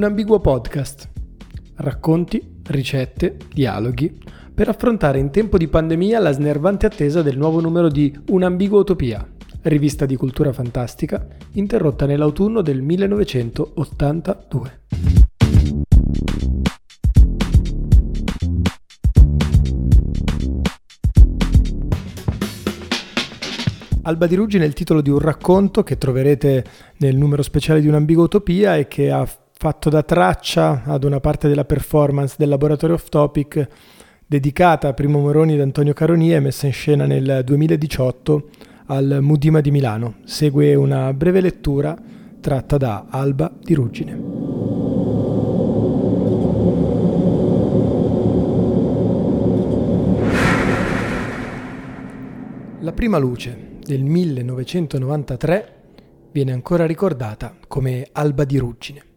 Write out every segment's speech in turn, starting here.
Un ambiguo podcast. Racconti, ricette, dialoghi per affrontare in tempo di pandemia la snervante attesa del nuovo numero di Un'ambigua utopia, rivista di cultura fantastica interrotta nell'autunno del 1982. Alba di Ruggine è il titolo di un racconto che troverete nel numero speciale di Un'ambigua utopia e che ha fatto da traccia ad una parte della performance del Laboratorio of Topic dedicata a Primo Moroni ed Antonio Caronia e messa in scena nel 2018 al Mudima di Milano. Segue una breve lettura tratta da Alba di Ruggine. La prima luce del 1993 viene ancora ricordata come Alba di Ruggine.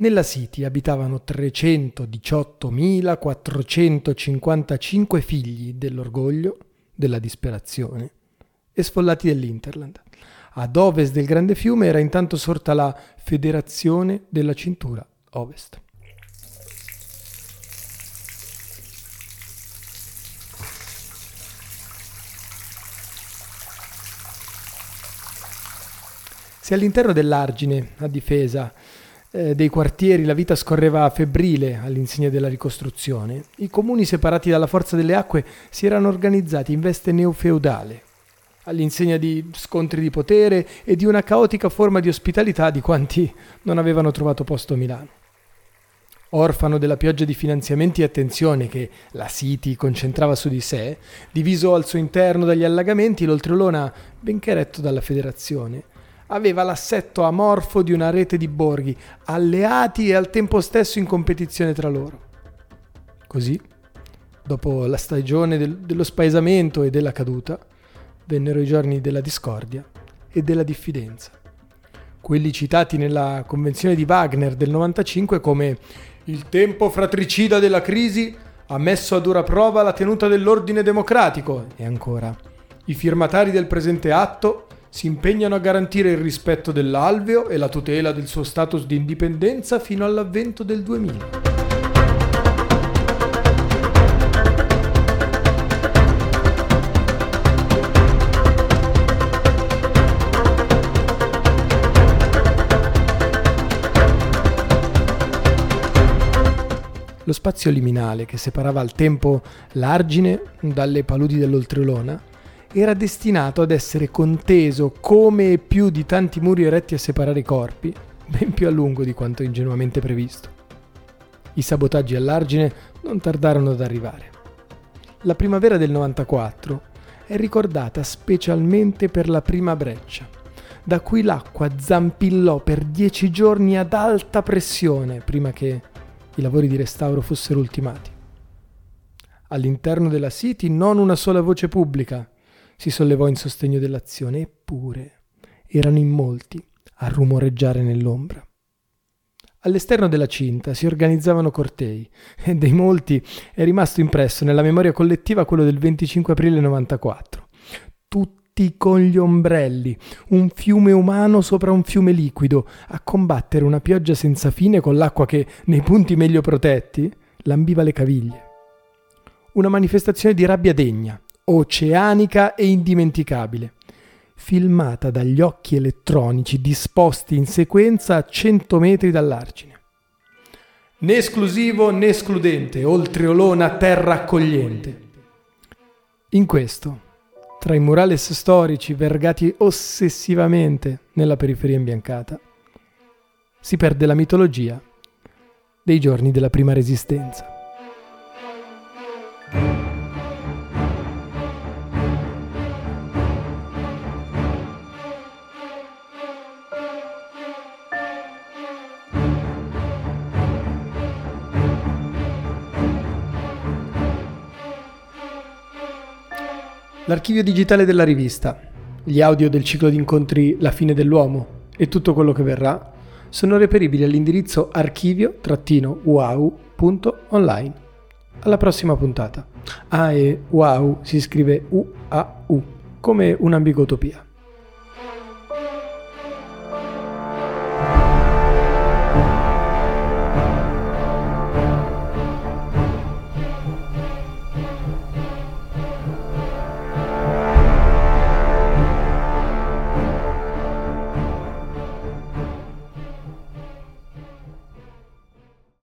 Nella City abitavano 318.455 figli dell'orgoglio, della disperazione e sfollati dell'Interland. Ad ovest del grande fiume era intanto sorta la Federazione della Cintura Ovest. Se all'interno dell'argine, a difesa eh, dei quartieri, la vita scorreva febbrile all'insegna della ricostruzione, i comuni separati dalla forza delle acque si erano organizzati in veste neofeudale, all'insegna di scontri di potere e di una caotica forma di ospitalità di quanti non avevano trovato posto a Milano. Orfano della pioggia di finanziamenti e attenzione che la City concentrava su di sé, diviso al suo interno dagli allagamenti, l'Oltrelona, benché retto dalla federazione, aveva l'assetto amorfo di una rete di borghi, alleati e al tempo stesso in competizione tra loro. Così, dopo la stagione del, dello spaesamento e della caduta, vennero i giorni della discordia e della diffidenza. Quelli citati nella Convenzione di Wagner del 95 come il tempo fratricida della crisi ha messo a dura prova la tenuta dell'ordine democratico e ancora i firmatari del presente atto si impegnano a garantire il rispetto dell'alveo e la tutela del suo status di indipendenza fino all'avvento del 2000. Lo spazio liminale che separava al tempo l'argine dalle paludi dell'oltrelona era destinato ad essere conteso come e più di tanti muri eretti a separare i corpi, ben più a lungo di quanto ingenuamente previsto. I sabotaggi all'argine non tardarono ad arrivare. La primavera del 94 è ricordata specialmente per la prima breccia, da cui l'acqua zampillò per dieci giorni ad alta pressione prima che i lavori di restauro fossero ultimati. All'interno della City non una sola voce pubblica, si sollevò in sostegno dell'azione, eppure erano in molti a rumoreggiare nell'ombra. All'esterno della cinta si organizzavano cortei e dei molti è rimasto impresso nella memoria collettiva quello del 25 aprile 94. Tutti con gli ombrelli, un fiume umano sopra un fiume liquido, a combattere una pioggia senza fine con l'acqua che, nei punti meglio protetti, lambiva le caviglie. Una manifestazione di rabbia degna, oceanica e indimenticabile, filmata dagli occhi elettronici disposti in sequenza a 100 metri dall'argine. Né esclusivo né escludente, oltreolona terra accogliente. In questo, tra i murales storici vergati ossessivamente nella periferia imbiancata, si perde la mitologia dei giorni della prima resistenza. L'archivio digitale della rivista, gli audio del ciclo di incontri La fine dell'uomo e tutto quello che verrà sono reperibili all'indirizzo archivio-wow.online. Alla prossima puntata. Ah, e wow si scrive U-A-U, come un'ambigotopia.